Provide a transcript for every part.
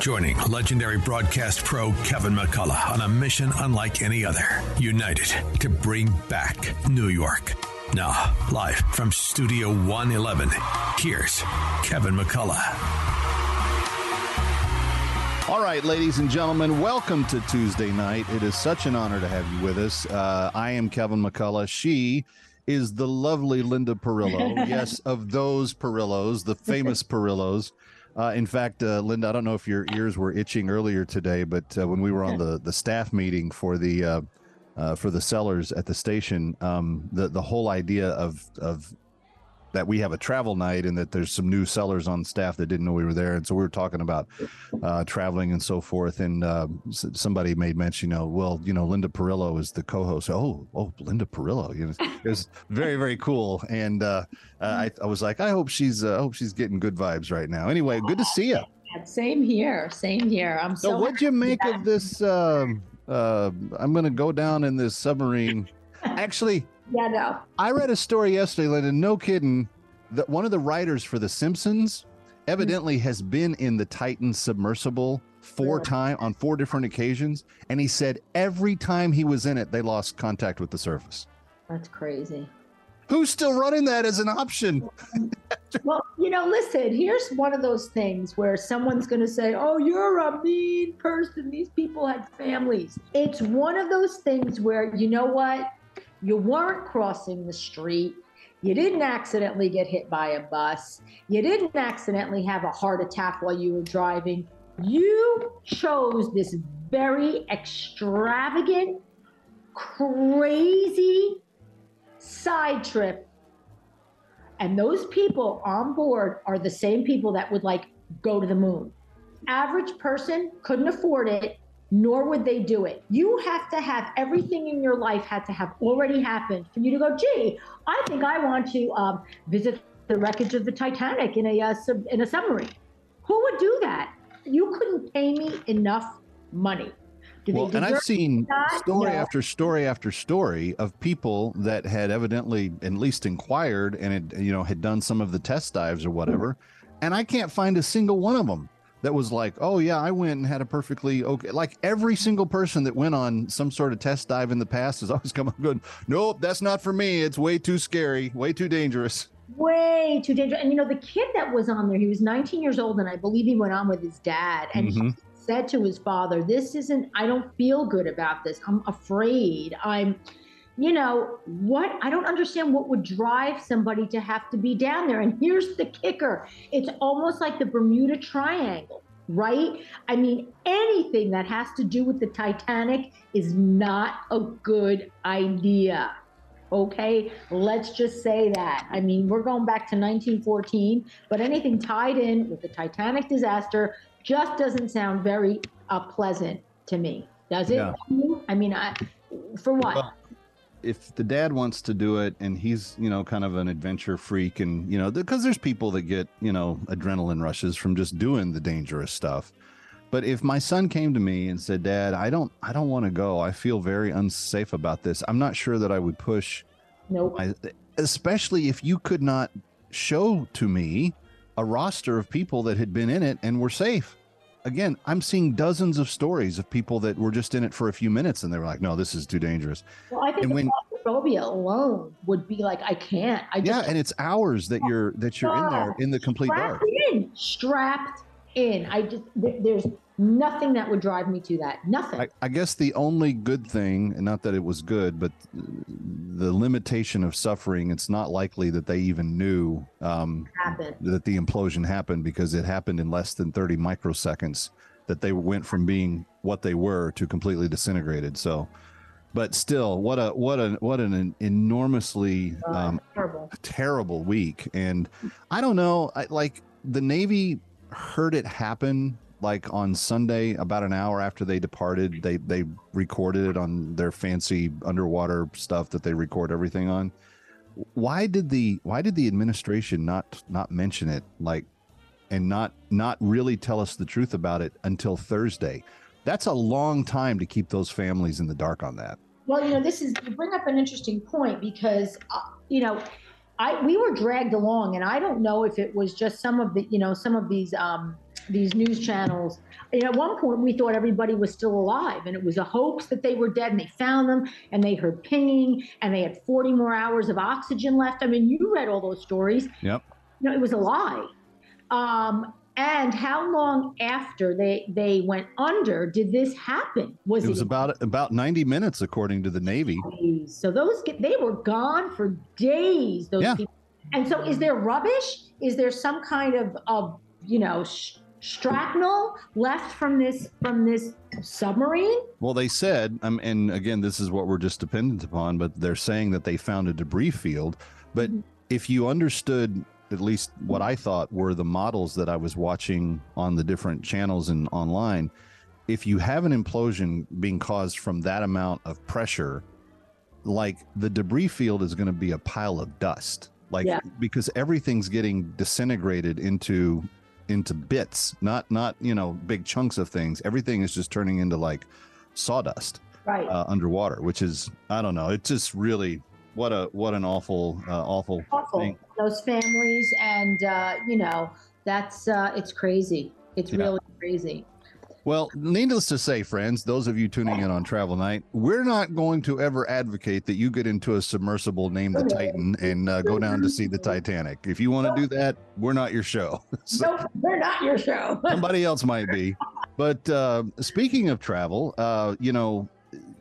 joining legendary broadcast pro Kevin McCullough on a mission unlike any other. United to bring back New York. Now, live from Studio 111, here's Kevin McCullough. All right, ladies and gentlemen, welcome to Tuesday night. It is such an honor to have you with us. Uh, I am Kevin McCullough. She is the lovely Linda Perillo. yes, of those Perillos, the famous Perillos. Uh, in fact, uh, Linda, I don't know if your ears were itching earlier today, but uh, when we were on the, the staff meeting for the uh, uh, for the sellers at the station, um, the the whole idea of of that we have a travel night and that there's some new sellers on staff that didn't know we were there. And so we were talking about uh, traveling and so forth. And uh, somebody made mention, you know, well, you know, Linda Perillo is the co-host. Oh, oh, Linda Perillo. You know, it was very, very cool. And uh, I, I was like, I hope she's, uh, I hope she's getting good vibes right now. Anyway, good to see you. Same here. Same here. I'm so. so what'd you make of this? Um, uh, I'm going to go down in this submarine. Actually, yeah, no. I read a story yesterday, Linda. No kidding. That one of the writers for The Simpsons evidently mm-hmm. has been in the Titan submersible four time on four different occasions, and he said every time he was in it, they lost contact with the surface. That's crazy. Who's still running that as an option? well, you know, listen, here's one of those things where someone's going to say, Oh, you're a mean person. These people had families. It's one of those things where, you know what? You weren't crossing the street. You didn't accidentally get hit by a bus. You didn't accidentally have a heart attack while you were driving. You chose this very extravagant, crazy side trip. And those people on board are the same people that would like go to the moon. Average person couldn't afford it nor would they do it. You have to have everything in your life had to have already happened for you to go, gee, I think I want to um, visit the wreckage of the Titanic in a, uh, sub- in a submarine. Who would do that? You couldn't pay me enough money. well, and I've seen that? story no. after story after story of people that had evidently at least inquired and had, you know had done some of the test dives or whatever, and I can't find a single one of them that was like, oh yeah, I went and had a perfectly okay. Like every single person that went on some sort of test dive in the past has always come up good. Nope, that's not for me. It's way too scary, way too dangerous. Way too dangerous. And you know, the kid that was on there, he was 19 years old, and I believe he went on with his dad, and mm-hmm. he said to his father, "This isn't. I don't feel good about this. I'm afraid. I'm." You know, what I don't understand what would drive somebody to have to be down there. And here's the kicker it's almost like the Bermuda Triangle, right? I mean, anything that has to do with the Titanic is not a good idea. Okay, let's just say that. I mean, we're going back to 1914, but anything tied in with the Titanic disaster just doesn't sound very uh, pleasant to me, does it? Yeah. I mean, I, for what? Well, if the dad wants to do it and he's you know kind of an adventure freak and you know because there's people that get you know adrenaline rushes from just doing the dangerous stuff. But if my son came to me and said dad i don't i don't want to go. I feel very unsafe about this. I'm not sure that i would push nope. My, especially if you could not show to me a roster of people that had been in it and were safe again, I'm seeing dozens of stories of people that were just in it for a few minutes and they were like, no, this is too dangerous. Well, I think and when, claustrophobia alone would be like, I can't. I just, yeah, and it's hours that you're that you're in there in the complete strapped dark. In, strapped in. I just there's nothing that would drive me to that. Nothing. I, I, guess the only good thing, and not that it was good, but the limitation of suffering. It's not likely that they even knew um, that the implosion happened because it happened in less than thirty microseconds. that they went from being what they were to completely disintegrated. So, but still, what a what a what an enormously Uh, um, terrible. terrible week. And I don't know, I, like the Navy heard it happen like on Sunday, about an hour after they departed. They they recorded it on their fancy underwater stuff that they record everything on. Why did the why did the administration not not mention it like and not not really tell us the truth about it until Thursday? That's a long time to keep those families in the dark on that. Well, you know, this is you bring up an interesting point because uh, you know, I we were dragged along, and I don't know if it was just some of the you know some of these um, these news channels. You know, at one point we thought everybody was still alive, and it was a hoax that they were dead, and they found them, and they heard pinging, and they had 40 more hours of oxygen left. I mean, you read all those stories. Yep. No, it was a lie. Um, and how long after they they went under did this happen? Was It was about about 90 minutes according to the Navy. So those they were gone for days. Those Yeah. people. And so, is there rubbish? Is there some kind of of you know sh- shrapnel left from this from this submarine? Well, they said, um, and again, this is what we're just dependent upon, but they're saying that they found a debris field. But Mhm. if you understood at least what I thought were the models that I was watching on the different channels and online, if you have an implosion being caused from that amount of pressure, like the debris field is going to be a pile of dust. Like Yeah. because everything's getting disintegrated into into bits, not not you know big chunks of things. Everything is just turning into like sawdust Right. uh, underwater, which is I don't know. It's just really what a what an awful uh, awful Awful. thing. Those families, and uh, you know that's uh, it's crazy. It's Yeah. really crazy. Well, needless to say, friends, those of you tuning in on Travel Night, we're not going to ever advocate that you get into a submersible named the Titan and uh, go down to see the Titanic. If you want to do that, we're not your show. So- Nope, they're not your show. somebody else might be. But uh, speaking of travel, uh, you know,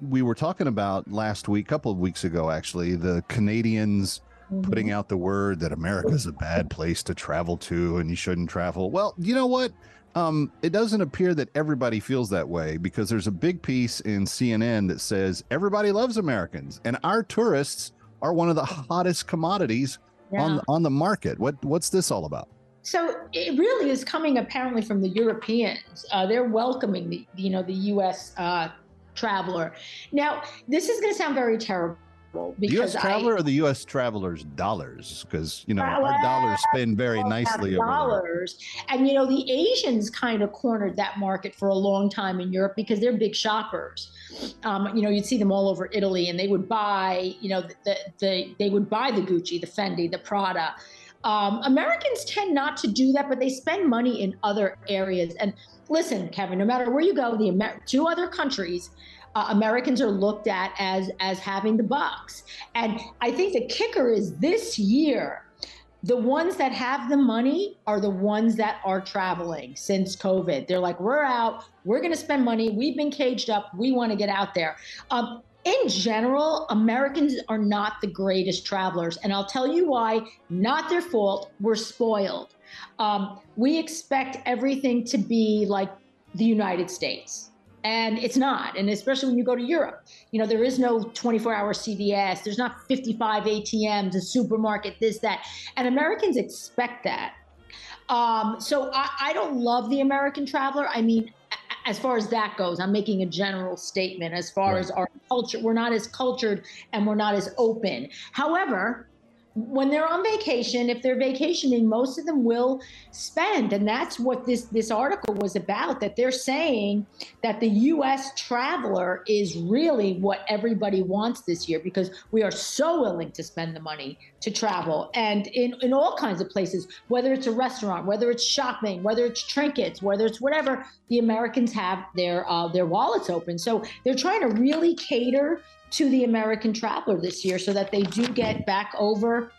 we were talking about last week, a couple of weeks ago, actually, the Canadians putting out the word that America's a bad place to travel to and you shouldn't travel. Well, you know what? Um, it doesn't appear that everybody feels that way because there's a big piece in CNN that says everybody loves Americans and our tourists are one of the hottest commodities Yeah. on on the market. What what's this all about? So it really is coming apparently from the Europeans. Uh, they're welcoming the you know the U.S. Uh, traveler. Now this is going to sound very terrible The because U.S. traveler I, or the U.S. travelers' dollars? Because you know our dollars spend very nicely over dollars, and you know the Asians kind of cornered that market for a long time in Europe because they're big shoppers. Um, you know, you'd see them all over Italy, and they would buy, you know, the, the, the they would buy the Gucci, the Fendi, the Prada. Um, Americans tend not to do that, but they spend money in other areas. And listen, Kevin, no matter where you go, the Amer- two other countries, uh, Americans are looked at as as having the bucks. And I think the kicker is this year, the ones that have the money are the ones that are traveling since COVID. They're like, we're out, we're going to spend money, we've been caged up, we want to get out there. Um, in general, Americans are not the greatest travelers. And I'll tell you why not their fault. We're spoiled. Um, we expect everything to be like the United States. And it's not. And especially when you go to Europe, you know, there is no 24 hour CVS, there's not 55 ATMs, a supermarket, this, that. And Americans expect that. Um, so I, I don't love the American traveler. I mean, as far as that goes, I'm making a general statement. As far Right. as our culture, we're not as cultured and we're not as open. However, when they're on vacation, if they're vacationing, most of them will spend, and that's what this this article was about. That they're saying that the U.S. traveler is really what everybody wants this year because we are so willing to spend the money to travel, and in in all kinds of places, whether it's a restaurant, whether it's shopping, whether it's trinkets, whether it's whatever, the Americans have their uh, their wallets open. So they're trying to really cater to the American traveler this year so that they do get back over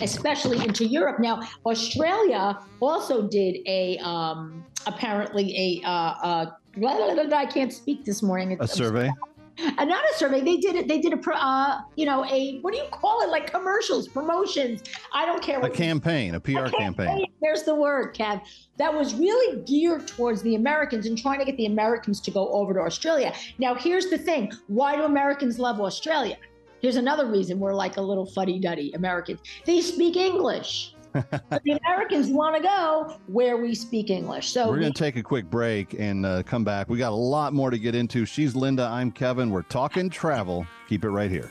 especially into Europe. Now, Australia also did a um, apparently a uh, uh, I can't speak this morning. A survey. Not a survey. They did it. They did a, uh, you know, a what do you call it? Like commercials, promotions. I don't care. What a campaign, a PR a campaign. campaign. There's the word, Kev. That was really geared towards the Americans and trying to get the Americans to go over to Australia. Now, here's the thing: why do Americans love Australia? Here's another reason we're like a little fuddy duddy Americans. They speak English. The Americans want to go where we speak English. So we're going to take a quick break and uh, come back. We got a lot more to get into. She's Linda. I'm Kevin. We're talking travel. Keep it right here.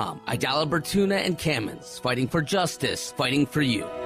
Aidala Bertuna and Kamins, fighting for justice, fighting for you.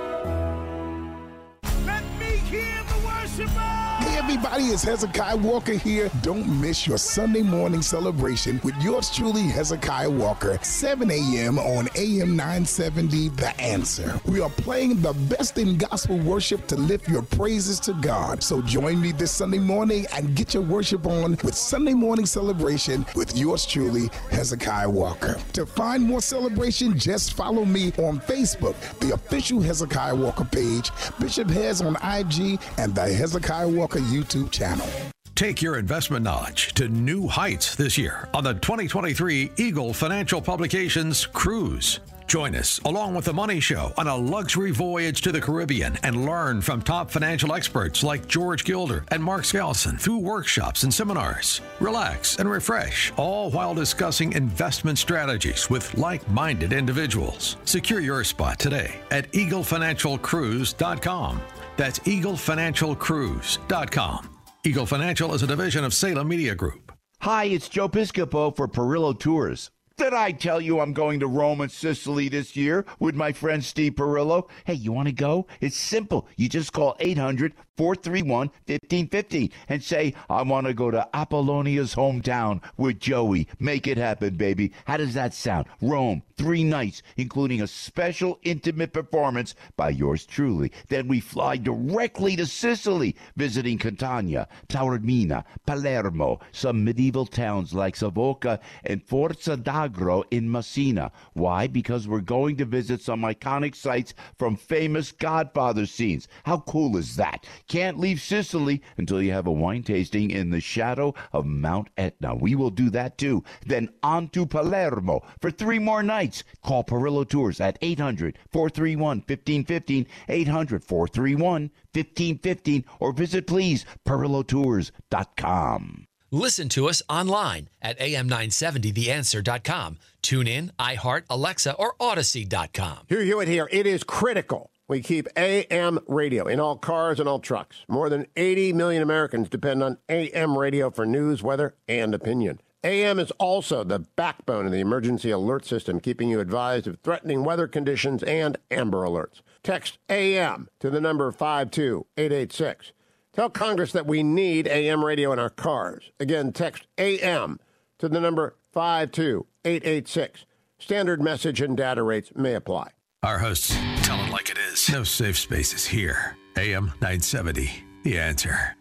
Everybody, it's Hezekiah Walker here. Don't miss your Sunday morning celebration with yours truly, Hezekiah Walker, 7 a.m. on AM 970, The Answer. We are playing the best in gospel worship to lift your praises to God. So join me this Sunday morning and get your worship on with Sunday morning celebration with yours truly, Hezekiah Walker. To find more celebration, just follow me on Facebook, the official Hezekiah Walker page, Bishop Hez on IG, and the Hezekiah Walker YouTube YouTube channel. Take your investment knowledge to new heights this year on the 2023 Eagle Financial Publications Cruise. Join us along with the Money Show on a luxury voyage to the Caribbean and learn from top financial experts like George Gilder and Mark Skousen through workshops and seminars. Relax and refresh, all while discussing investment strategies with like minded individuals. Secure your spot today at eaglefinancialcruise.com. That's eaglefinancialcruise.com. Eagle Financial is a division of Salem Media Group. Hi, it's Joe Piscopo for Perillo Tours. Did I tell you I'm going to Rome and Sicily this year with my friend Steve Perillo? Hey, you want to go? It's simple. You just call 800 431 1515 and say, I want to go to Apollonia's hometown with Joey. Make it happen, baby. How does that sound? Rome, three nights, including a special intimate performance by yours truly. Then we fly directly to Sicily, visiting Catania, Taormina, Palermo, some medieval towns like Savoca and Forza d'Agro in Messina. Why? Because we're going to visit some iconic sites from famous Godfather scenes. How cool is that? Can't leave Sicily until you have a wine tasting in the shadow of Mount Etna. We will do that too. Then on to Palermo for three more nights. Call Perillo Tours at 800 431 1515, 800 431 1515, or visit please perillotours.com. Listen to us online at am970theanswer.com. Tune in, iHeart, Alexa, or Audacy.com. Hugh Hewitt here. It is critical we keep AM radio in all cars and all trucks. More than 80 million Americans depend on AM radio for news, weather, and opinion. AM is also the backbone of the emergency alert system, keeping you advised of threatening weather conditions and Amber Alerts. Text AM to the number 52886. Tell Congress that we need AM radio in our cars. Again, text AM to the number 52886. Standard message and data rates may apply. Our hosts tell it like it is. No safe spaces here. AM 970, The Answer.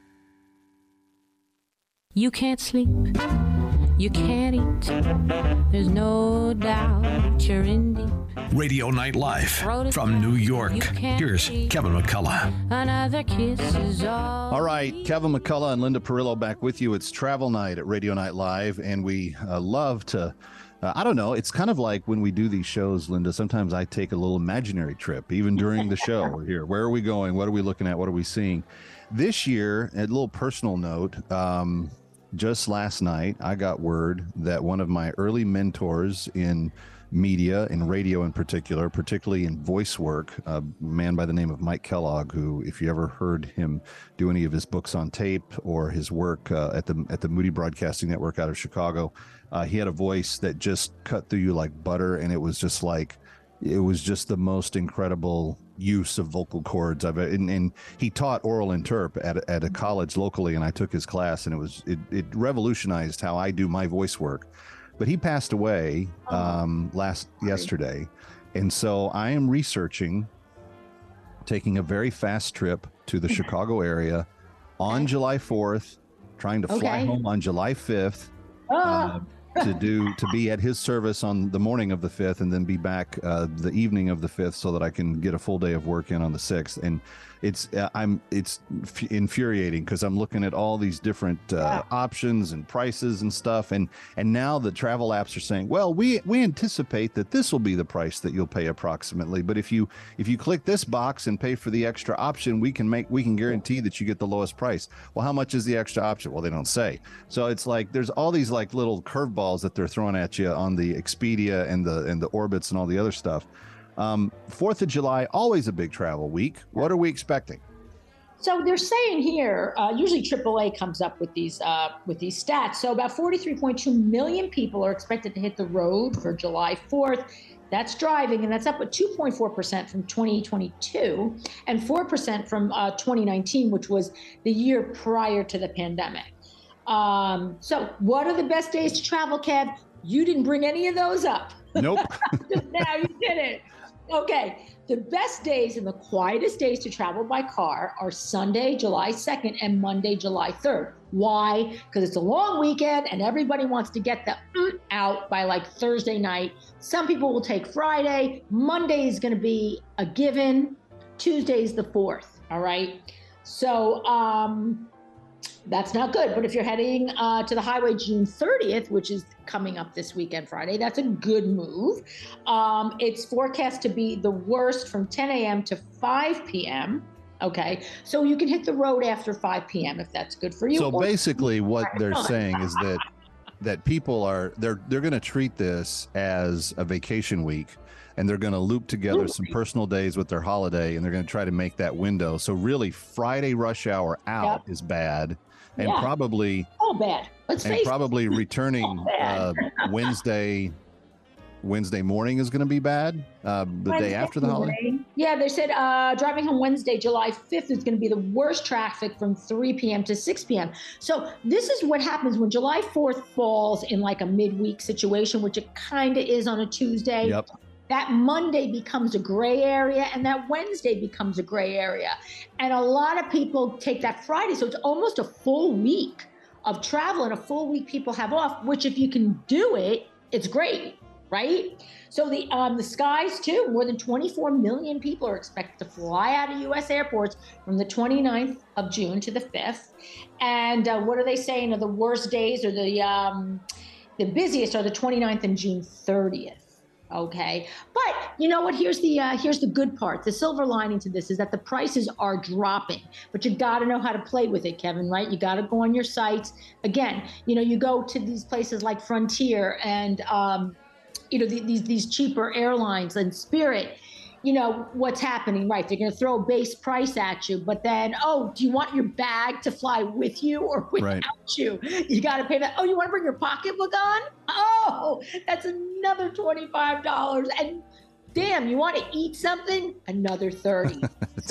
You can't sleep. You can't eat. There's no doubt you're in deep. Radio Night Live from New York. Here's Kevin McCullough. Another kiss is all. All right, Kevin McCullough and Linda Perillo back with you. It's Travel Night at Radio Night Live, and we uh, love to uh, I don't know. It's kind of like when we do these shows, Linda. Sometimes I take a little imaginary trip, even during the show. Here. Where are we going? What are we looking at? What are we seeing? This year, a little personal note. Um, just last night, I got word that one of my early mentors in media and radio in particular, particularly in voice work, a man by the name of Mike Kellogg, who, if you ever heard him do any of his books on tape or his work uh, at the at the Moody Broadcasting Network out of Chicago, uh, he had a voice that just cut through you like butter, and it was just like it was just the most incredible use of vocal cords I've and, and he taught oral interp at, a- at a college locally and I took his class and it was it, it revolutionized how I do my voice work but he passed away um, last yesterday and so I am researching taking a very fast trip to the Chicago area on July 4th trying to fly Okay. home on July 5th Ah. uh, to do to be at his service on the morning of the fifth, and then be back uh, the evening of the fifth, so that I can get a full day of work in on the sixth. And it's uh, I'm it's f- infuriating because I'm looking at all these different uh, options and prices and stuff, and and now the travel apps are saying, well, we we anticipate that this will be the price that you'll pay approximately, but if you if you click this box and pay for the extra option, we can make we can guarantee that you get the lowest price. Well, how much is the extra option? Well, they don't say. So it's like there's all these like little curveballs that they're throwing at you on the Expedia and the and the Orbitz and all the other stuff. Um, Fourth of July, always a big travel week. What are we expecting? So they're saying here, uh, usually AAA comes up with these uh, with these stats. So about 43.2 million people are expected to hit the road for July 4th. That's driving, and that's up at 2.4 percent from 2022 and 4 percent from uh, 2019, which was the year prior to the pandemic. Um, so, what are the best days to travel, Kev? You didn't bring any of those up. Nope. Now you did it. Okay. The best days and the quietest days to travel by car are Sunday, July 2nd, and Monday, July 3rd. Why? Because it's a long weekend and everybody wants to get the mm out by like Thursday night. Some people will take Friday. Monday is going to be a given. Tuesday's the 4th. All right. So, um, that's not good. But if you're heading uh, to the highway June 30th, which is coming up this weekend, Friday, that's a good move. Um, it's forecast to be the worst from 10 a.m. to 5 p.m. Okay, so you can hit the road after 5 p.m. if that's good for you. So Or- basically, what they're saying is that that people are they're they're going to treat this as a vacation week, and they're going to loop together some personal days with their holiday, and they're going to try to make that window. So really, Friday rush hour out is bad, and Yeah. probably all bad. Let's and probably it. returning uh, Wednesday. Wednesday morning is going to be bad. Uh, the day after the holiday. Yeah, they said uh, driving home Wednesday, July 5th is going to be the worst traffic from 3 p.m. to 6 p.m. So this is what happens when July 4th falls in like a midweek situation, which it kind of is on a Tuesday. Yep. That Monday becomes a gray area and that Wednesday becomes a gray area. And a lot of people take that Friday. So it's almost a full week of travel and a full week people have off, which if you can do it, it's great right? So the um, the skies too. More than 24 million people are expected to fly out of U.S. airports from the 29th of June to the 5th. And uh, what are they saying are the worst days or the um, the busiest are the 29th and June 30th. Okay, but you know what? Here's the uh, here's the good part. The silver lining to this is that the prices are dropping, but you got to know how to play with it, Kevin. Right? You got to go on your sites. Again, you know, you go to these places like Frontier and um, you know the, these these cheaper airlines and Spirit. You know what's happening, right? They're going to throw a base price at you, but then, oh, do you want your bag to fly with you or without Right. you? You got to pay that. Oh, you want to bring your pocketbook on? Oh, that's another twenty five dollars. And damn, you want to eat something? Another thirty.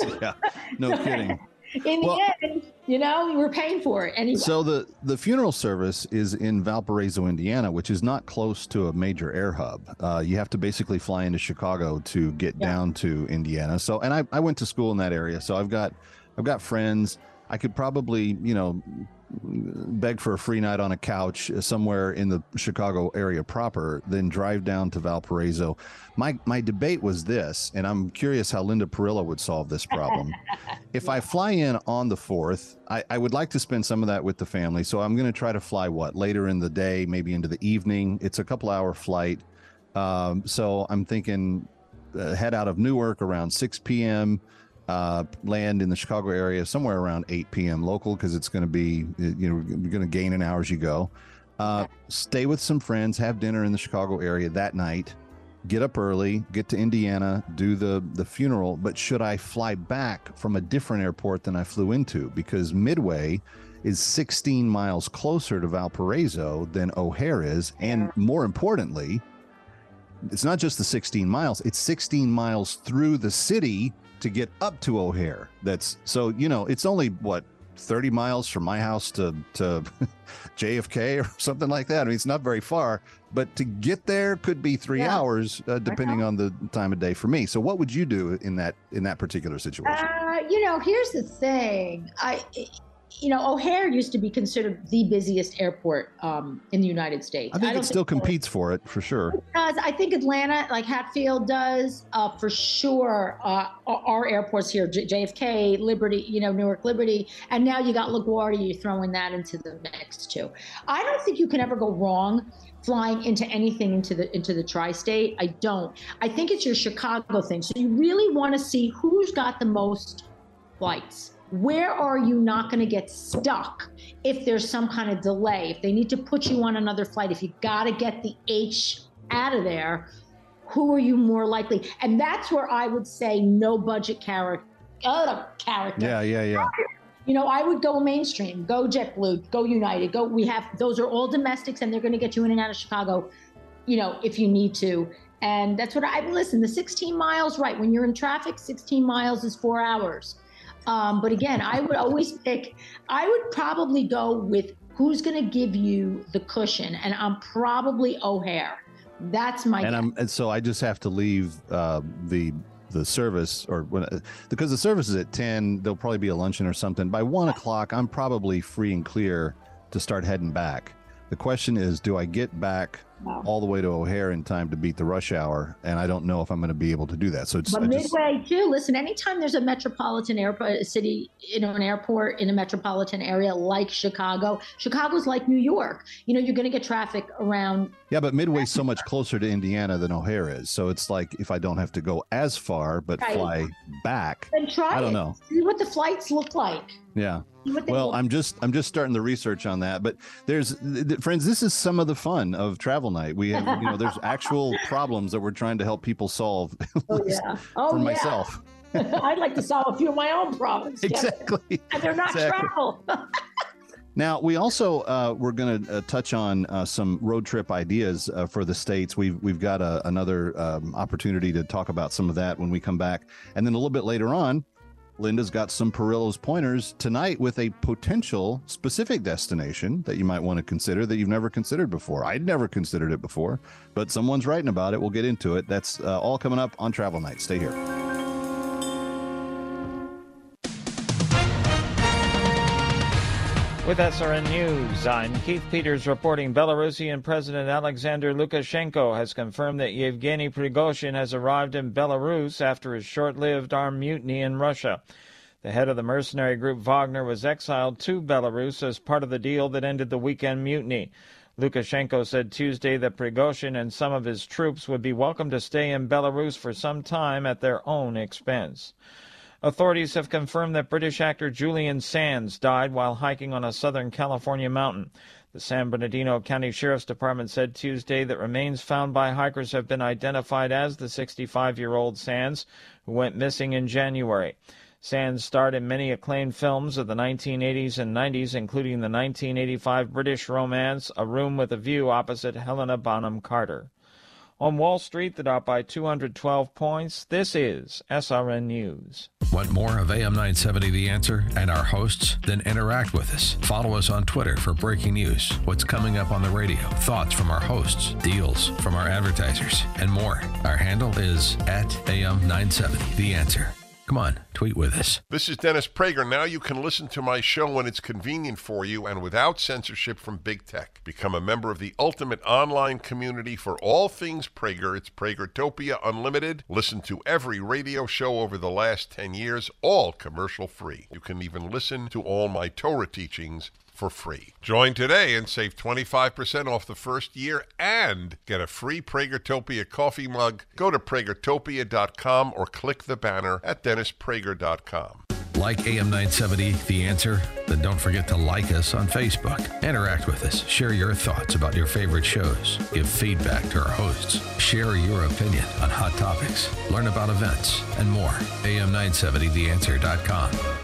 yeah, no kidding. In the Well- end, you know, we're paying for it anyway. So the the funeral service is in Valparaiso, Indiana, which is not close to a major air hub. Uh, you have to basically fly into Chicago to get down to Indiana. So, and I, I went to school in that area, so I've got I've got friends. I could probably you know beg for a free night on a couch somewhere in the Chicago area proper then drive down to Valparaiso. My my debate was this, and I'm curious how Linda Perillo would solve this problem. if I fly in on the fourth, I, I would like to spend some of that with the family. So I'm going to try to fly what later in the day, maybe into the evening. It's a couple hour flight. Um, so I'm thinking uh, head out of Newark around 6 p.m uh, land in the Chicago area somewhere around 8 p.m. local because it's going to be, you know, you're going to gain an hour as you go. Uh, stay with some friends, have dinner in the Chicago area that night, get up early, get to Indiana, do the the funeral. But should I fly back from a different airport than I flew into? Because Midway is 16 miles closer to Valparaiso than O'Hare is, and more importantly, it's not just the 16 miles; it's 16 miles through the city to get up to O'Hare. That's so you know it's only what 30 miles from my house to to JFK or something like that. I mean, it's not very far, but to get there could be three yeah. hours, uh, depending on the time of day for me. So, what would you do in that in that particular situation? Uh, you know, here's the thing. I you know, O'Hare used to be considered the busiest airport um, in the United States. I think I it still think competes for it for sure. Because I think Atlanta, like Hartsfield, does uh, for sure. Uh, our airports here, J- JFK, Liberty, you know, Newark Liberty, and now you got LaGuardia. You're throwing that into the mix too. I don't think you can ever go wrong flying into anything into the into the tri-state. I don't. I think it's your Chicago thing. So you really want to see who's got the most flights where are you not going to get stuck if there's some kind of delay? If they need to put you on another flight, if you got to get the H out of there, who are you more likely? And that's where I would say no budget character. Uh, character. Yeah, yeah, yeah. You know, I would go mainstream, go JetBlue, go United, go. We have those are all domestics, and they're going to get you in and out of Chicago. You know, if you need to, and that's what I listen. The 16 miles, right? When you're in traffic, 16 miles is four hours. Um, but again, I would always pick, I would probably go with who's going to give you the cushion. And I'm probably O'Hare. That's my. And guess. I'm and so I just have to leave uh, the the service or when because the service is at 10 there'll probably be a luncheon or something by one o'clock i'm probably free and clear to start heading back the question is do i get back wow. all the way to O'Hare in time to beat the rush hour, and I don't know if I'm going to be able to do that. So it's but I midway just, too. Listen, anytime there's a metropolitan airport, city, you know, an airport in a metropolitan area like Chicago, Chicago's like New York. You know, you're going to get traffic around. Yeah, but Midway's so much closer to Indiana than O'Hare is, so it's like if I don't have to go as far but right. fly back. Then try I don't it. know. See what the flights look like. Yeah. Well, I'm just I'm just starting the research on that, but there's friends. This is some of the fun of travel night. We have you know there's actual problems that we're trying to help people solve. Oh yeah. Oh for yeah. myself. I'd like to solve a few of my own problems. Exactly. And they're not exactly. travel. Now, we also uh, we're going to uh, touch on uh, some road trip ideas uh, for the states. We've we've got a, another um, opportunity to talk about some of that when we come back, and then a little bit later on, Linda's got some Perillo's pointers tonight with a potential specific destination that you might want to consider that you've never considered before. I'd never considered it before, but someone's writing about it. We'll get into it. That's uh, all coming up on Travel Night. Stay here. With SRN News, I'm Keith Peters reporting Belarusian President Alexander Lukashenko has confirmed that Yevgeny Prigozhin has arrived in Belarus after his short-lived armed mutiny in Russia. The head of the mercenary group Wagner was exiled to Belarus as part of the deal that ended the weekend mutiny. Lukashenko said Tuesday that Prigozhin and some of his troops would be welcome to stay in Belarus for some time at their own expense. Authorities have confirmed that British actor Julian Sands died while hiking on a Southern California mountain. The San Bernardino County Sheriff's Department said Tuesday that remains found by hikers have been identified as the 65 year old Sands, who went missing in January. Sands starred in many acclaimed films of the 1980s and 90s, including the 1985 British romance A Room with a View opposite Helena Bonham Carter. On Wall Street, the Dow by 212 points. This is SRN News. Want more of AM 970 The Answer and our hosts? Then interact with us. Follow us on Twitter for breaking news, what's coming up on the radio, thoughts from our hosts, deals from our advertisers, and more. Our handle is at AM 970 The Answer. Come on, tweet with us. This is Dennis Prager. Now you can listen to my show when it's convenient for you and without censorship from big tech. Become a member of the ultimate online community for all things Prager. It's Pragertopia Unlimited. Listen to every radio show over the last 10 years, all commercial free. You can even listen to all my Torah teachings for free. Join today and save 25% off the first year and get a free Pragertopia coffee mug. Go to pragertopia.com or click the banner at dennisprager.com. Like AM 970, The Answer? Then don't forget to like us on Facebook. Interact with us. Share your thoughts about your favorite shows. Give feedback to our hosts. Share your opinion on hot topics. Learn about events and more. AM970TheAnswer.com.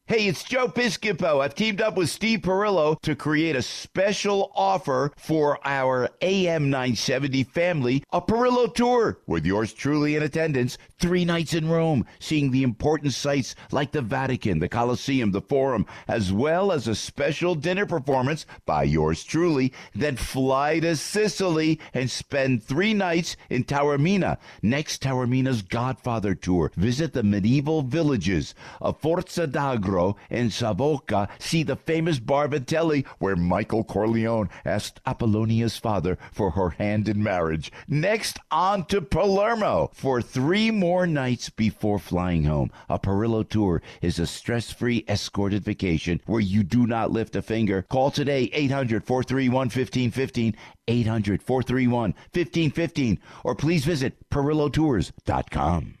Hey, it's Joe Piscopo. I've teamed up with Steve Perillo to create a special offer for our AM 970 family, a Perillo tour with yours truly in attendance, three nights in Rome, seeing the important sites like the Vatican, the Colosseum, the Forum, as well as a special dinner performance by yours truly. Then fly to Sicily and spend three nights in Taormina. Next, Taormina's Godfather tour. Visit the medieval villages of Forza d'Agro in Savoca, see the famous Bar Vitelli, where Michael Corleone asked Apollonia's father for her hand in marriage. Next, on to Palermo for three more nights before flying home. A Perillo tour is a stress free escorted vacation where you do not lift a finger. Call today 800 431 1515. 800 431 1515. Or please visit PerilloTours.com.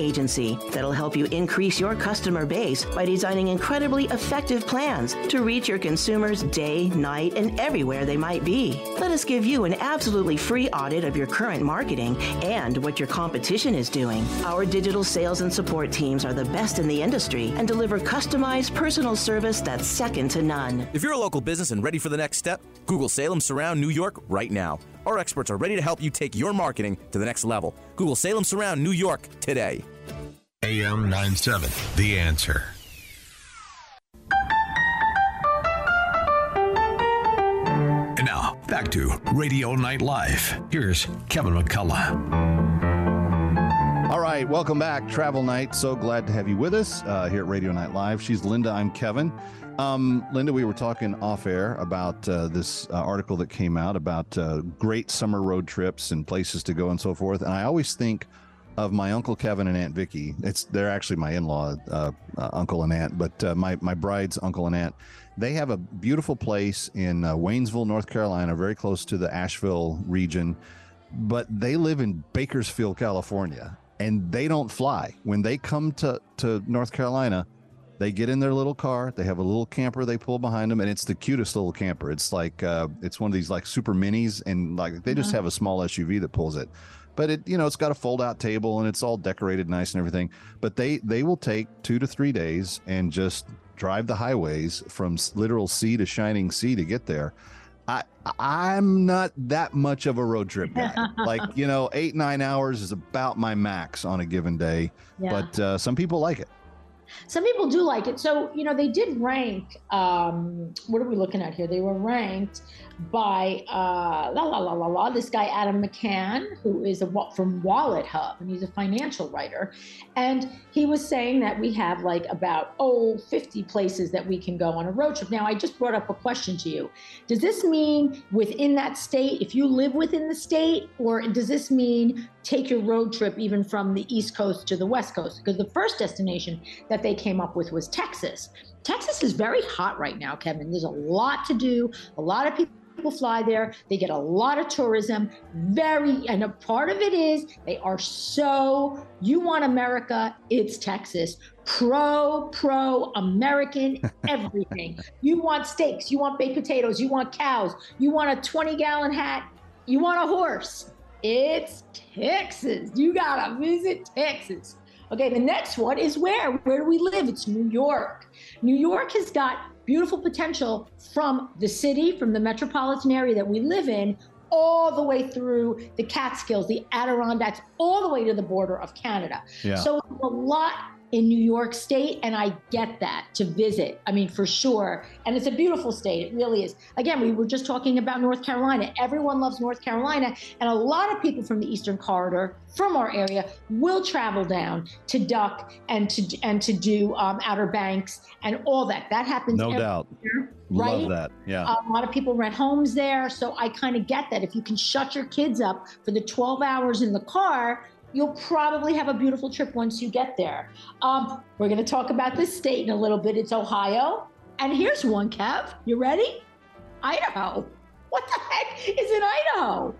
agency that'll help you increase your customer base by designing incredibly effective plans to reach your consumers day, night, and everywhere they might be. Let us give you an absolutely free audit of your current marketing and what your competition is doing. Our digital sales and support teams are the best in the industry and deliver customized personal service that's second to none. If you're a local business and ready for the next step, Google Salem Surround New York right now. Our experts are ready to help you take your marketing to the next level. Google Salem Surround New York today. AM 97, The Answer. And now, back to Radio Night Live. Here's Kevin McCullough. All right, welcome back. Travel Night. So glad to have you with us uh, here at Radio Night Live. She's Linda. I'm Kevin. Um, Linda, we were talking off air about uh, this uh, article that came out about uh, great summer road trips and places to go and so forth. And I always think of my uncle Kevin and Aunt Vicky. It's they're actually my in-law, uh, uh, uncle and aunt, but my my bride's uncle and aunt. They have a beautiful place in Waynesville, North Carolina, very close to the Asheville region. But they live in Bakersfield, California, and they don't fly. When they come to to North Carolina, they get in their little car. They have a little camper they pull behind them, and it's the cutest little camper. It's like uh, it's one of these like super minis, and like they just Uh-huh. have a small SUV that pulls it. But it, you know, it's got a fold-out table and it's all decorated nice and everything. But they they will take two to three days and just drive the highways from literal sea to shining sea to get there. I I'm not that much of a road trip guy. like you know, eight nine hours is about my max on a given day. Yeah. But uh, some people like it. Some people do like it. So, you know, they did rank, um, what are we looking at here? They were ranked by uh, la la la la la, this guy Adam McCann, who is a, from Wallet Hub, and he's a financial writer. And he was saying that we have like about, oh, 50 places that we can go on a road trip. Now, I just brought up a question to you. Does this mean within that state, if you live within the state, or does this mean take your road trip even from the East Coast to the West Coast? Because the first destination that they came up with was Texas. Texas is very hot right now, Kevin. There's a lot to do, a lot of people. Fly there, they get a lot of tourism. Very, and a part of it is they are so. You want America? It's Texas. Pro, pro American, everything. you want steaks, you want baked potatoes, you want cows, you want a 20 gallon hat. You want a horse? It's Texas. You gotta visit Texas. Okay, the next one is where? Where do we live? It's New York. New York has got beautiful potential from the city, from the metropolitan area that we live in, all the way through the Catskills, the Adirondacks, all the way to the border of Canada. Yeah. So a lot in New York State, and I get that to visit. I mean, for sure. And it's a beautiful state. It really is. Again, we were just talking about North Carolina. Everyone loves North Carolina, and a lot of people from the Eastern Corridor, from our area, will travel down to Duck and to and to do um, Outer Banks and all that. That happens. No doubt. year, right? Love that. Yeah. A lot of people rent homes there. So I kind of get that. If you can shut your kids up for the 12 hours in the car, you'll probably have a beautiful trip once you get there. Um, we're going to talk about this state in a little bit. It's Ohio. And here's one, Kev. You ready? Idaho. What the heck is in Idaho?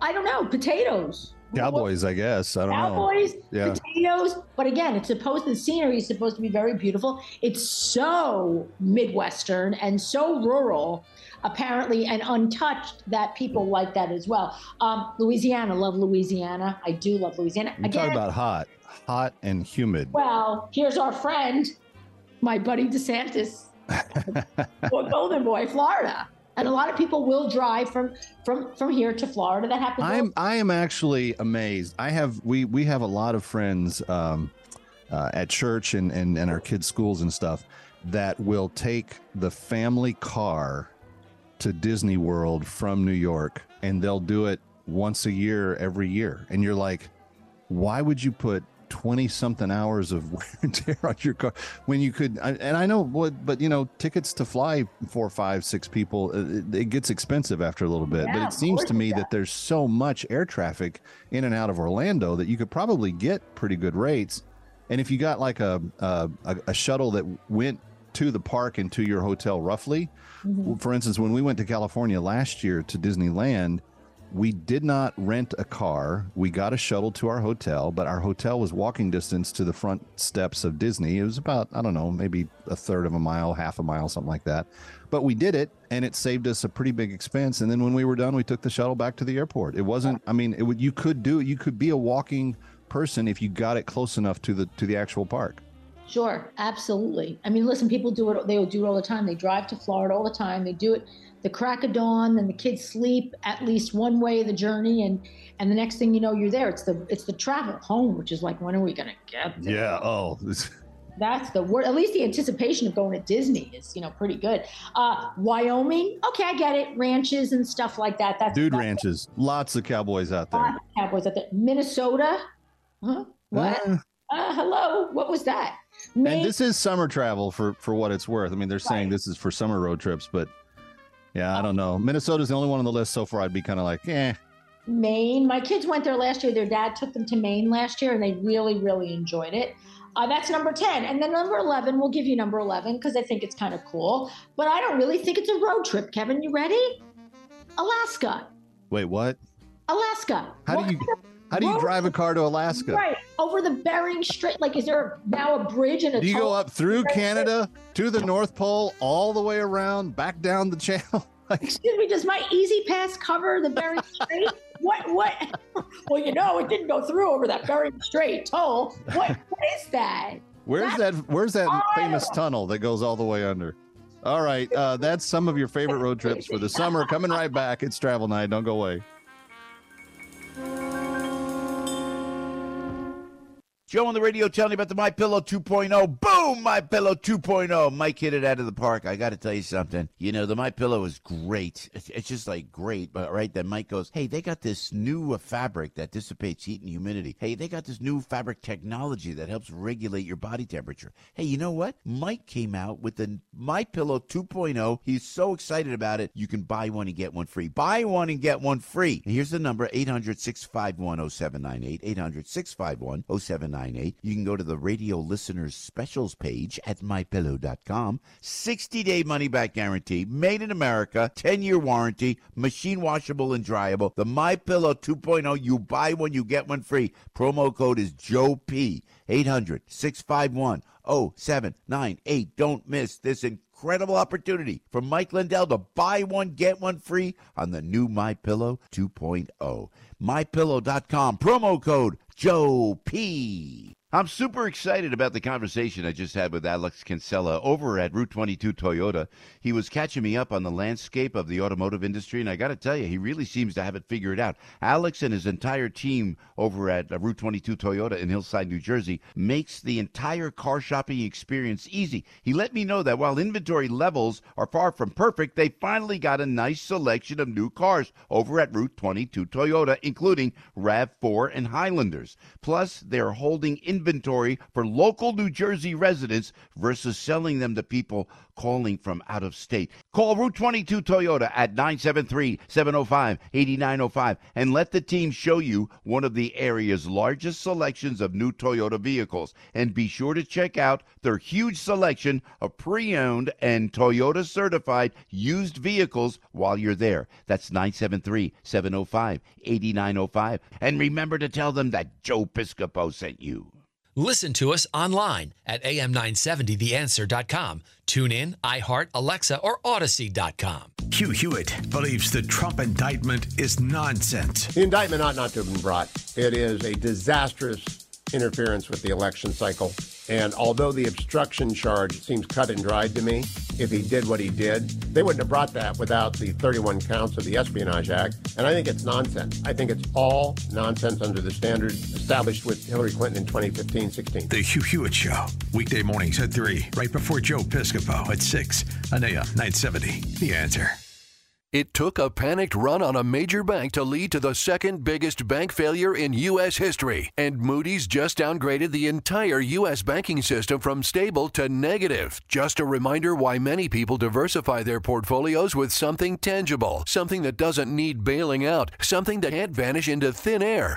I don't know. Potatoes. Cowboys, I guess. I don't Cowboys, know. Yeah. potatoes. But again, it's supposed the scenery is supposed to be very beautiful. It's so midwestern and so rural, apparently, and untouched that people like that as well. Um, Louisiana, love Louisiana. I do love Louisiana. You talk about hot, hot and humid. well, here's our friend, my buddy DeSantis, Golden Boy, Florida. And a lot of people will drive from from from here to Florida. That happens. I'm I am actually amazed. I have we we have a lot of friends um, uh, at church and, and and our kids' schools and stuff that will take the family car to Disney World from New York, and they'll do it once a year, every year. And you're like, why would you put 20 something hours of wear and tear on your car when you could and i know what but you know tickets to fly four five six people uh, it, it gets expensive after a little bit but it seems to me that there's so much air traffic in and out of orlando that you could probably get pretty good rates and if you got like a a, a, shuttle that went to the park and to your hotel roughly Mhm. for instance when we went to california last year to disneyland we did not rent a car. We got a shuttle to our hotel, but our hotel was walking distance to the front steps of Disney. It was about, I don't know, maybe a third of a mile, half a mile, something like that. But we did it and it saved us a pretty big expense. And then when we were done, we took the shuttle back to the airport. It wasn't, I mean, it would, you could do it. You could be a walking person if you got it close enough to the, to the actual park. Sure, absolutely. I mean, listen, people do it. They do it all the time. They drive to Florida all the time. They do it the crack of dawn. and the kids sleep at least one way of the journey, and and the next thing you know, you're there. It's the it's the travel home, which is like, when are we gonna get there? Yeah. Oh, That's the word. At least the anticipation of going to Disney is, you know, pretty good. Uh, Wyoming, okay, I get it. Ranches and stuff like that. That's dude that's ranches, lots of cowboys out there. lots of Cowboys out there. Minnesota, huh? What? Eh. Uh, hello, what was that? and this is summer travel for for what it's worth. I mean, they're saying this is for summer road trips, but yeah, I don't know. Minnesota's the only one on the list so far. I'd be kind of like, eh. Maine. My kids went there last year. Their dad took them to Maine last year, and they really, really enjoyed it. Uh, that's number 10. And then number 11, we'll give you number 11 because I think it's kind of cool. But I don't really think it's a road trip. Kevin, you ready? Alaska. Wait, what? Alaska. How do you how do you road drive a car to Alaska? Right. Over the Bering Strait. Like, is there now a bridge and a Do you go up through Canada to the North Pole, all the way around, back down the channel? Excuse me, does my E-ZPass cover the Bering Strait? what? What? Well, you know, it didn't go through over that Bering Strait toll. What? What is that? Where's that? Where's that famous tunnel that goes all the way under? All right, uh, that's some of your favorite road trips for the summer. Coming right back. It's travel night. Don't go away. Joe on the radio telling you about the My Pillow 2.0. Boom, My Pillow 2.0. Mike hit it out of the park. I got to tell you something. You know, the My Pillow is great. It's, it's just like great, but right then Mike goes, "Hey, they got this new uh, fabric that dissipates heat and humidity. Hey, they got this new fabric technology that helps regulate your body temperature. Hey, you know what? Mike came out with the My Pillow 2.0. He's so excited about it. You can buy one and get one free. Buy one and get one free. Here's the number 800-651-0798. 800-651-0798. You can go to the radio listeners specials page at mypillow.com. 60 day money back guarantee, made in America, 10 year warranty, machine washable and dryable. The My Pillow 2.0, you buy one, you get one free. Promo code is Joe P. 800 651 0798. Don't miss this incredible opportunity for Mike Lindell to buy one, get one free on the new My Pillow 2.0. MyPillow.com, promo code Joe P. I'm super excited about the conversation I just had with Alex Kinsella over at Route 22 Toyota. He was catching me up on the landscape of the automotive industry, and I got to tell you, he really seems to have it figured out. Alex and his entire team over at uh, Route 22 Toyota in Hillside, New Jersey, makes the entire car shopping experience easy. He let me know that while inventory levels are far from perfect, they finally got a nice selection of new cars over at Route 22 Toyota, including RAV4 and Highlanders. Plus, they're holding inventory for local New Jersey residents versus selling them to people calling from out of state. Call Route 22 Toyota at 973 705 8905 and let the team show you one of the area's largest selections of new Toyota vehicles. And be sure to check out their huge selection of pre owned and Toyota certified used vehicles while you're there. That's 973 705 8905. And remember to tell them that Joe Piscopo sent you. Listen to us online at am970theanswer.com. Tune in, iHeart, Alexa, or Audacy.com. Hugh Hewitt believes the Trump indictment is nonsense. The indictment ought not to have been brought. It is a disastrous interference with the election cycle. And although the obstruction charge seems cut and dried to me, if he did what he did, they wouldn't have brought that without the 31 counts of the Espionage Act. And I think it's nonsense. I think it's all nonsense under the standard established with Hillary Clinton in 2015 16. The Hugh Hewitt Show, weekday mornings at 3, right before Joe Piscopo at 6 on AM 970. The answer. It took a panicked run on a major bank to lead to the second biggest bank failure in U.S. history. And Moody's just downgraded the entire U.S. banking system from stable to negative. Just a reminder why many people diversify their portfolios with something tangible, something that doesn't need bailing out, something that can't vanish into thin air.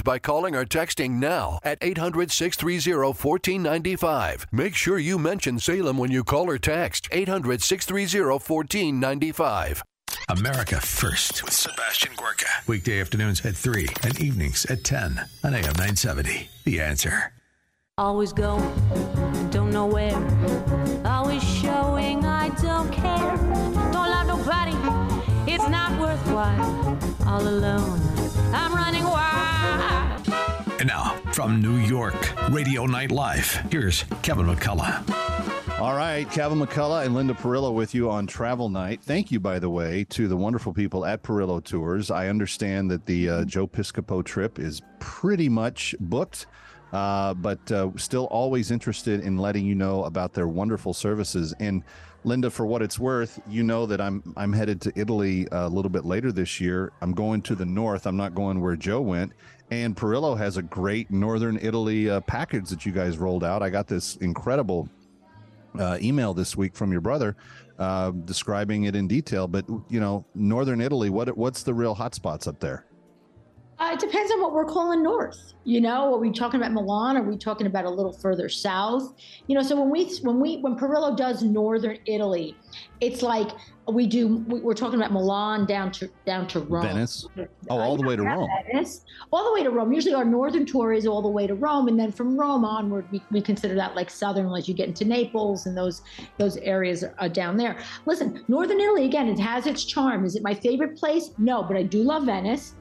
by calling or texting now at 800 630 1495. Make sure you mention Salem when you call or text 800 630 1495. America First with Sebastian Gorka. Weekday afternoons at 3 and evenings at 10 on AM 970. The answer. Always going, don't know where. Always showing I don't care. Don't love nobody, it's not worthwhile. All alone, I'm running wild. And now, from New York, Radio Night Live, here's Kevin McCullough. All right, Kevin McCullough and Linda Perillo with you on Travel Night. Thank you, by the way, to the wonderful people at Perillo Tours. I understand that the uh, Joe Piscopo trip is pretty much booked, uh, but uh, still always interested in letting you know about their wonderful services. And Linda, for what it's worth, you know that I'm I'm headed to Italy a little bit later this year. I'm going to the north. I'm not going where Joe went. And Perillo has a great northern Italy uh, package that you guys rolled out. I got this incredible uh, email this week from your brother uh, describing it in detail. But you know, northern Italy, what what's the real hotspots up there? Uh, it depends on what we're calling north. You know, are we talking about Milan? Are we talking about a little further south? You know, so when we when we when Perillo does northern Italy, it's like we do. we- We're talking about Milan down to down to Rome. Venice. Oh, all the way to Rome. Venice, all the way to Rome. Usually, our northern tour is all the way to Rome, and then from Rome onward, we, we consider that like southern, as you get into Naples and those those areas are down there. Listen, northern Italy again, it has its charm. Is it my favorite place? No, but I do love Venice.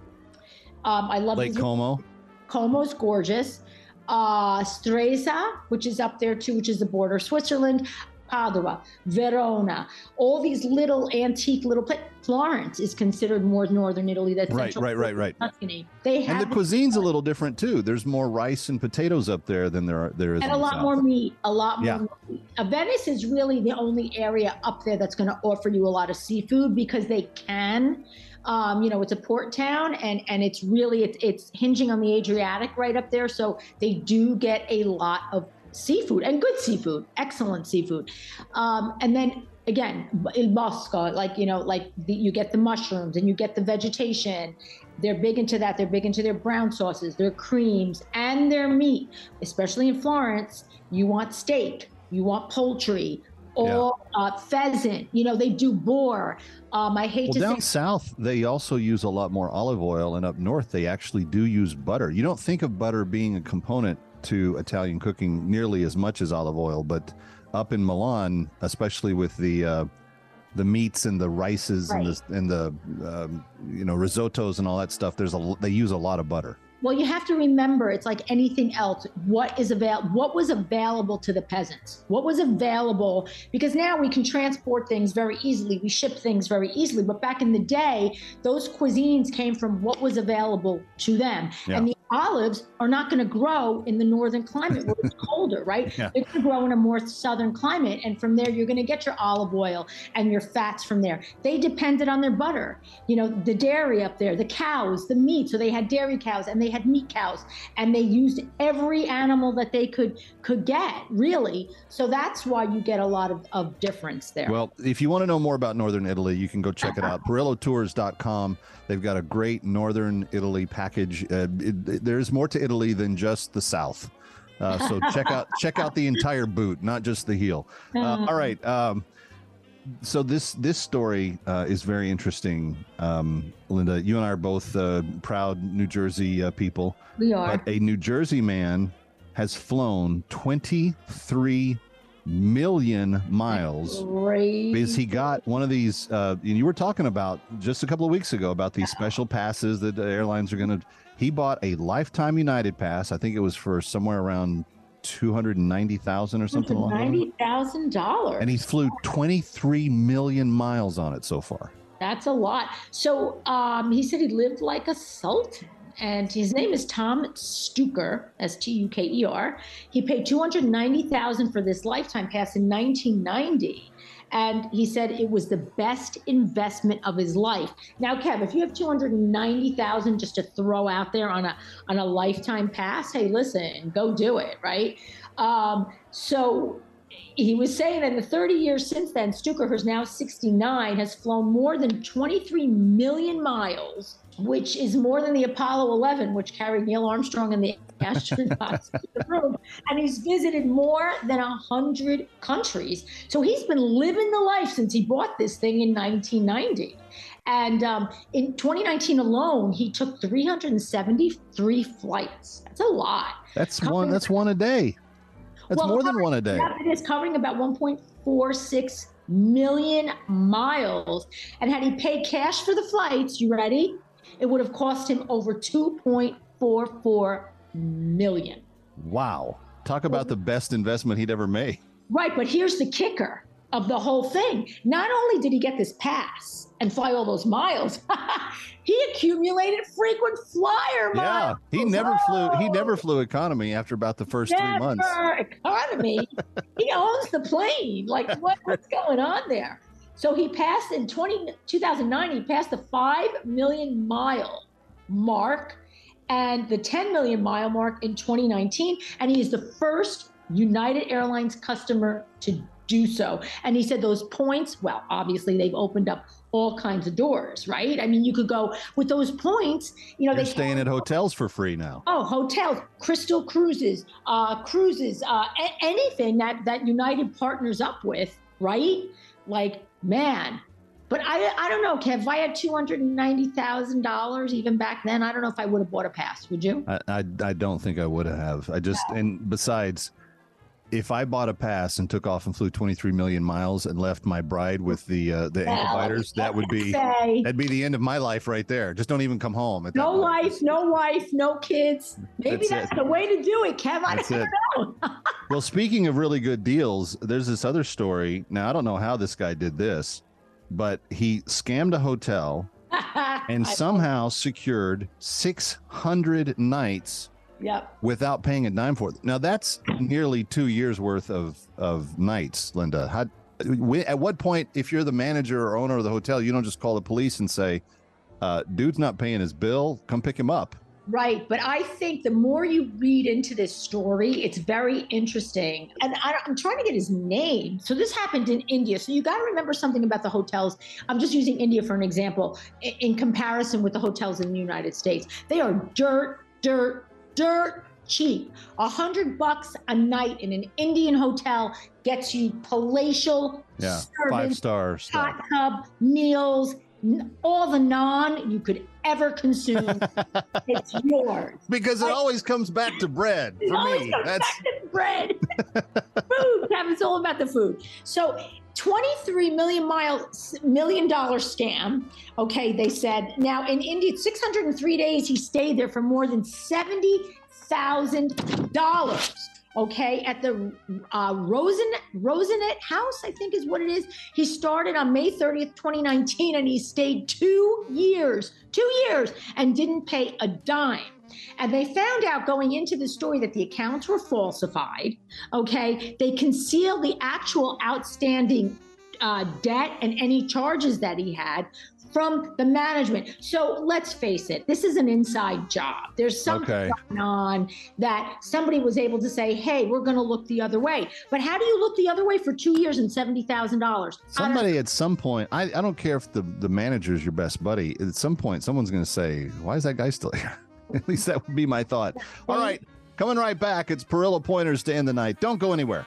Um, I love Lake Como. Como's gorgeous. Uh, Stresa, which is up there too, which is the border of Switzerland. Padua, Verona, all these little antique little places. Florence is considered more northern Italy. That's Right, central right, right, right. Tuscany. They And have the cuisine's a little different too. There's more rice and potatoes up there than there are there is. and a lot south. more meat. A lot more Yeah. meat. uh, Venice is really the only area up there that's going to offer you a lot of seafood because they can. Um, you know, it's a port town, and and it's really it's it's hinging on the Adriatic right up there, so they do get a lot of seafood and good seafood, excellent seafood. Um, and then again, Il Bosco, like you know, like the, you get the mushrooms and you get the vegetation. They're big into that. They're big into their brown sauces, their creams, and their meat. Especially in Florence, you want steak, you want poultry, or uh, pheasant. You know, they do boar. Um, I hate to say. Well, to down say south, they also use a lot more olive oil, and up north, they actually do use butter. You don't think of butter being a component to Italian cooking nearly as much as olive oil, but up in Milan, especially with the uh, the meats and the rices and the and the um, you know risottos and all that stuff, there's a they use a lot of butter. Well, you have to remember it's like anything else. What is avail what was available to the peasants? What was available because now we can transport things very easily. We ship things very easily, but back in the day, those cuisines came from what was available to them. Yeah. And the olives are not going to grow in the northern climate where it's colder, right? Yeah. They're going to grow in a more southern climate and from there you're going to get your olive oil and your fats from there. They depended on their butter. You know, the dairy up there, the cows, the meat. So they had dairy cows and they had meat cows and they used every animal that they could could get, really. So that's why you get a lot of, of difference there. Well, if you want to know more about Northern Italy, you can go check it out. PerilloTours.com. They've got a great Northern Italy package. Uh, it, there's more to Italy than just the South. Uh, so check out check out the entire boot, not just the heel. Uh, all right. Um, so this this story uh, is very interesting, um, Linda. You and I are both uh, proud New Jersey uh, people. We are. But a New Jersey man has flown 23 million miles Crazy. because he got one of these. Uh, and you were talking about just a couple of weeks ago about these special passes that the airlines are going to. He bought a lifetime United pass. I think it was for somewhere around two hundred ninety thousand or something along those lines. Ninety thousand dollars. And he flew 23 million miles on it so far. That's a lot. So um, he said he lived like a sultan. And his name is Tom Stuker, S T U K E R. He paid two hundred ninety thousand for this lifetime pass in 1990, and he said it was the best investment of his life. Now, Kev, if you have two hundred ninety thousand just to throw out there on a on a lifetime pass, hey, listen, go do it, right? Um, so he was saying that in the 30 years since then, Stuker, who's now 69, has flown more than 23 million miles, which is more than the Apollo 11, which carried Neil Armstrong and the astronauts to the moon. And he's visited more than 100 countries. So he's been living the life since he bought this thing in 1990. And um, in 2019 alone, he took 373 flights. That's a lot. That's one. That's one a day. That's Well, more than one a day. It is covering about 1.46 million miles. And had he paid cash for the flights, you ready? It would have cost him over 2.44 million. Wow. Talk about the best investment he'd ever made. Right, but here's the kicker of the whole thing. Not only did he get this pass and fly all those miles, he accumulated frequent flyer miles. Yeah, he never flew. He never flew economy after about the first three months. Never economy. he owns the plane. Like what, what's going on there? So he passed in 20, 2009, he passed the 5 million mile mark and the 10 million mile mark in 2019. And he is the first United Airlines customer to do so. And he said those points, well, obviously they've opened up all kinds of doors, right? I mean, you could go with those points, you know, You're they staying at hotels for free now. Oh, hotels, Crystal Cruises, uh, cruises, uh, a- anything that that United partners up with, right? Like, man. But I, I don't know, Kev. If I had two hundred and ninety thousand dollars, even back then, I don't know if I would have bought a pass. Would you? I, I, I don't think I would have. I just and besides, if I bought a pass and took off and flew 23 million miles and left my bride with the uh, the ankle Well, biters, that would be say- that'd be the end of my life right there. Just don't even come home. At No life, no wife, no kids. Maybe That's that's, the way to do it, Kev. I That's don't it. know. Well, speaking of really good deals, there's this other story. Now I don't know how this guy did this, but he scammed a hotel and somehow secured 600 nights Yep. without paying a dime for it. Now that's nearly two years worth of of nights, Linda. How, at what point, if you're the manager or owner of the hotel, you don't just call the police and say, uh, "Dude's not paying his bill. Come pick him up." Right. But I think the more you read into this story, it's very interesting. And I, am trying to get his name. So this happened in India. So you got to remember something about the hotels. I'm just using India for an example in, in comparison with the hotels in the United States. They are dirt, dirt, dirt cheap. A hundred bucks a night in an Indian hotel gets you palatial Yeah, five stars. hot tub, meals, all the naan you could ever consume. it's yours. Because it always comes back to bread It for always me. comes That's back to bread. food. Kevin, it's all about the food. So 23 million mile million dollar scam. Okay, they said. Now in India, 603 days he stayed there for more than seventy thousand dollars. Okay, at the uh, Rosen Rosenet House, I think is what it is. He started on May 30th, 2019, and he stayed two years, two years, and didn't pay a dime. And they found out going into the story that the accounts were falsified. Okay. They concealed the actual outstanding uh, debt and any charges that he had from the management. So let's face it, this is an inside job. There's something Okay. going on that somebody was able to say, hey, we're going to look the other way. But how do you look the other way for two years and $70,000? somebody at some point. I, I don't care if the the manager is your best buddy. At some point, someone's going to say, "Why is that guy still here?" at least that would be my thought. All right, coming right back. It's Perillo Pointers to end the night. Don't go anywhere.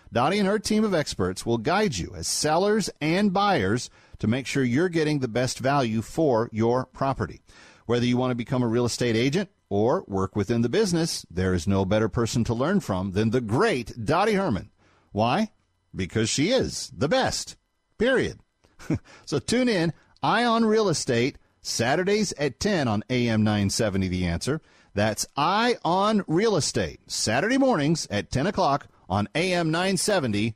Dottie and her team of experts will guide you as sellers and buyers to make sure you're getting the best value for your property. Whether you want to become a real estate agent or work within the business, there is no better person to learn from than the great Dottie Herman. Why? Because she is the best. Period. so tune in, Eye on Real Estate, Saturdays at 10 on AM 970 The Answer. That's Eye on Real Estate, Saturday mornings at 10 o'clock on AM 970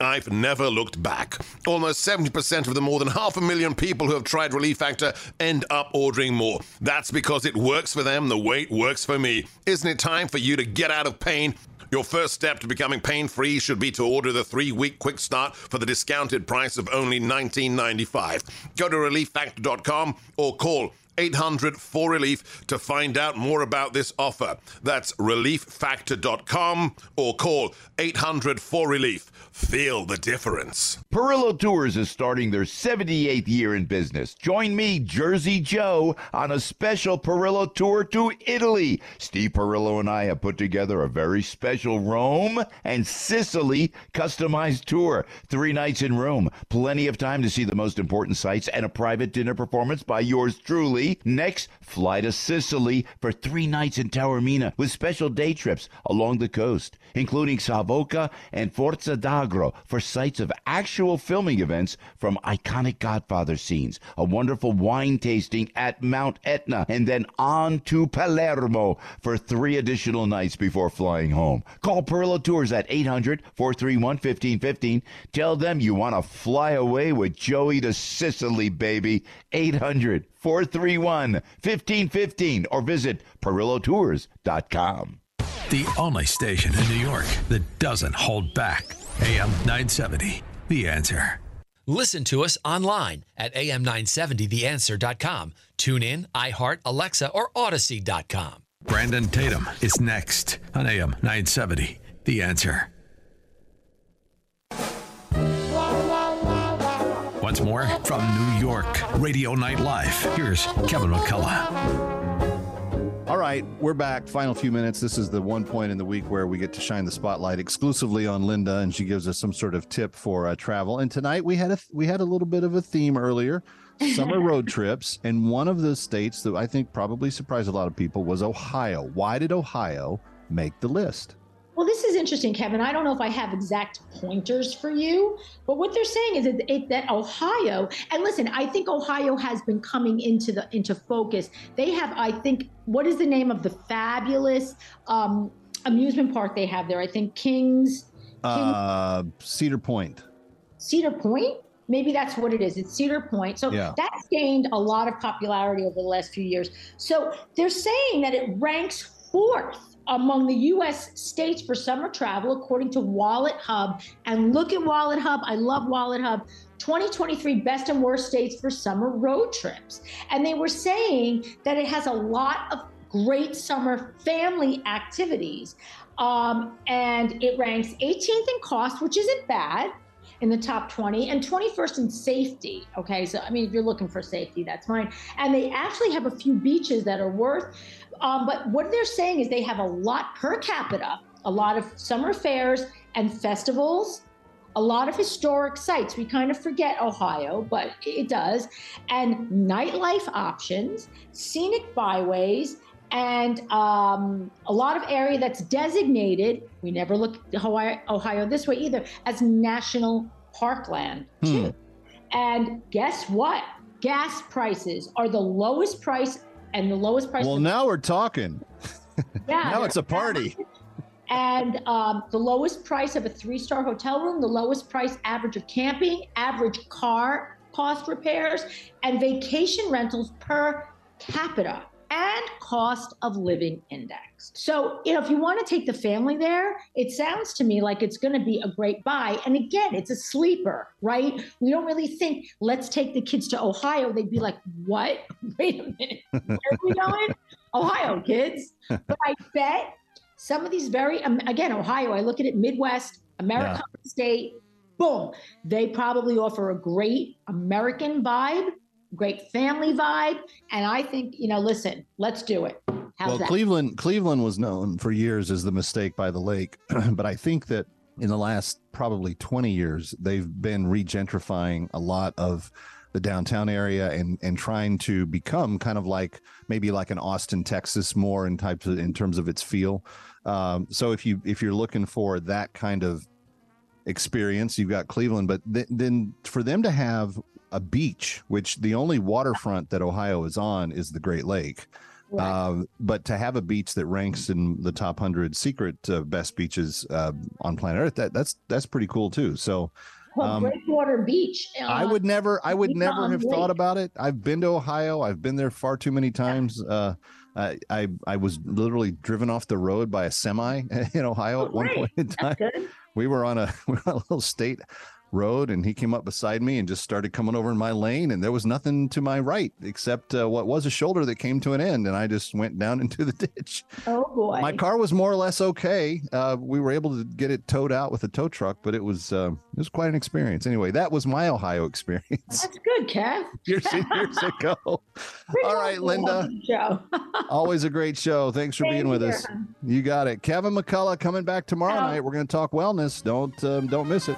I've never looked back. Almost 70% of the more than half a million people who have tried Relief Factor end up ordering more. That's because it works for them the it works for me. Isn't it time for you to get out of pain? Your first step to becoming pain free should be to order the three week quick start for the discounted price of only $19.95. Go to relieffactor.com or call 800 4 Relief to find out more about this offer. That's relieffactor.com or call 800 4 Relief. Feel the difference. Perillo Tours is starting their 78th year in business. Join me, Jersey Joe, on a special Perillo tour to Italy. Steve Perillo and I have put together a very special Rome and Sicily customized tour. Three nights in Rome, plenty of time to see the most important sights, and a private dinner performance by yours truly. Next, fly to Sicily for three nights in Taormina with special day trips along the coast, including Savoca and Forza d'Agro for sites of actual filming events from iconic Godfather scenes, a wonderful wine tasting at Mount Etna, and then on to Palermo for three additional nights before flying home. Call Perillo Tours at 800 431 1515. Tell them you want to fly away with Joey to Sicily, baby. 800 431 1515 or visit perillotours.com. The only station in New York that doesn't hold back. AM 970. The answer. Listen to us online at am970theanswer.com. Tune in, iHeart, Alexa, or Audacy.com. Brandon Tatum is next on AM 970. The answer. Once more from New York, Radio Night Live. Here's Kevin McCullough. All right, we're back. Final few minutes. This is the one point in the week where we get to shine the spotlight exclusively on Linda, and she gives us some sort of tip for uh, travel. And tonight we had a we had a little bit of a theme earlier, summer road trips, and one of the states that I think probably surprised a lot of people was Ohio. Why did Ohio make the list? Well, this is interesting, Kevin. I don't know if I have exact pointers for you, but what they're saying is that, it, that Ohio, and listen, I think Ohio has been coming into the into focus. They have, I think, what is the name of the fabulous um, amusement park they have there? I think Kings. Uh, Cedar Point. Cedar Point. Maybe that's what it is. It's Cedar Point. So Yeah. that's gained a lot of popularity over the last few years. So they're saying that it ranks fourth among the U.S. states for summer travel, according to Wallet Hub. And look at Wallet Hub. I love Wallet Hub. 2023 best and worst states for summer road trips. And they were saying that it has a lot of great summer family activities. Um, and it ranks 18th in cost, which isn't bad in the top 20 and 21st in safety. Okay, so I mean, if you're looking for safety, that's fine. And they actually have a few beaches that are worth, um, but what they're saying is they have a lot per capita, a lot of summer fairs and festivals. A lot of historic sites. We kind of forget Ohio, but it does. And nightlife options, scenic byways, and um, a lot of area that's designated. We never look at Hawaii, Ohio this way either as national parkland. Hmm. And guess what? Gas prices are the lowest price and the lowest price. Well, now we're talking. Yeah, now it's a party. and um, the lowest price of a three-star hotel room, the lowest price average of camping, average car cost repairs, and vacation rentals per capita and cost of living index. So, you know, if you want to take the family there, it sounds to me like it's going to be a great buy. And again, it's a sleeper, right? We don't really think, let's take the kids to Ohio. They'd be like, what? Wait a minute. Where are we going? Ohio, kids. But I bet some of these very, um, again, Ohio, I look at it Midwest, American state, boom. They probably offer a great American vibe, great family vibe. And I think, you know, listen, let's do it. How's well, that? Cleveland Cleveland was known for years as the mistake by the lake, but I think that in the last probably 20 years they've been regentrifying a lot of the downtown area and and trying to become kind of like maybe like an Austin, Texas more in types of, in terms of its feel. Um, so if you if you're looking for that kind of experience, you've got Cleveland, but th- then for them to have a beach, which the only waterfront that Ohio is on is the Great Lake. Um, but to have a beach that ranks in the top hundred secret uh, best beaches uh, on planet Earth, that that's that's pretty cool too. So, Well, um, Breakwater Beach. I uh, would never, I would never have Lake. thought about it. I've been to Ohio. I've been there far too many times. Uh, I, I I was literally driven off the road by a semi in Ohio at one point in time. We were on a we were on a little state road, and he came up beside me and just started coming over in my lane, and there was nothing to my right except uh, what was a shoulder that came to an end, and I just went down into the ditch. Oh boy. My car was more or less okay. Uh, we were able to get it towed out with a tow truck, but it was uh, it was quite an experience. Anyway, that was my Ohio experience That's good, Kev. years years ago. All right, Linda. Show. Always a great show. Thanks for Thank being with you. us. You got it. Kevin McCullough coming back tomorrow night. We're going to talk wellness. Don't um, don't miss it.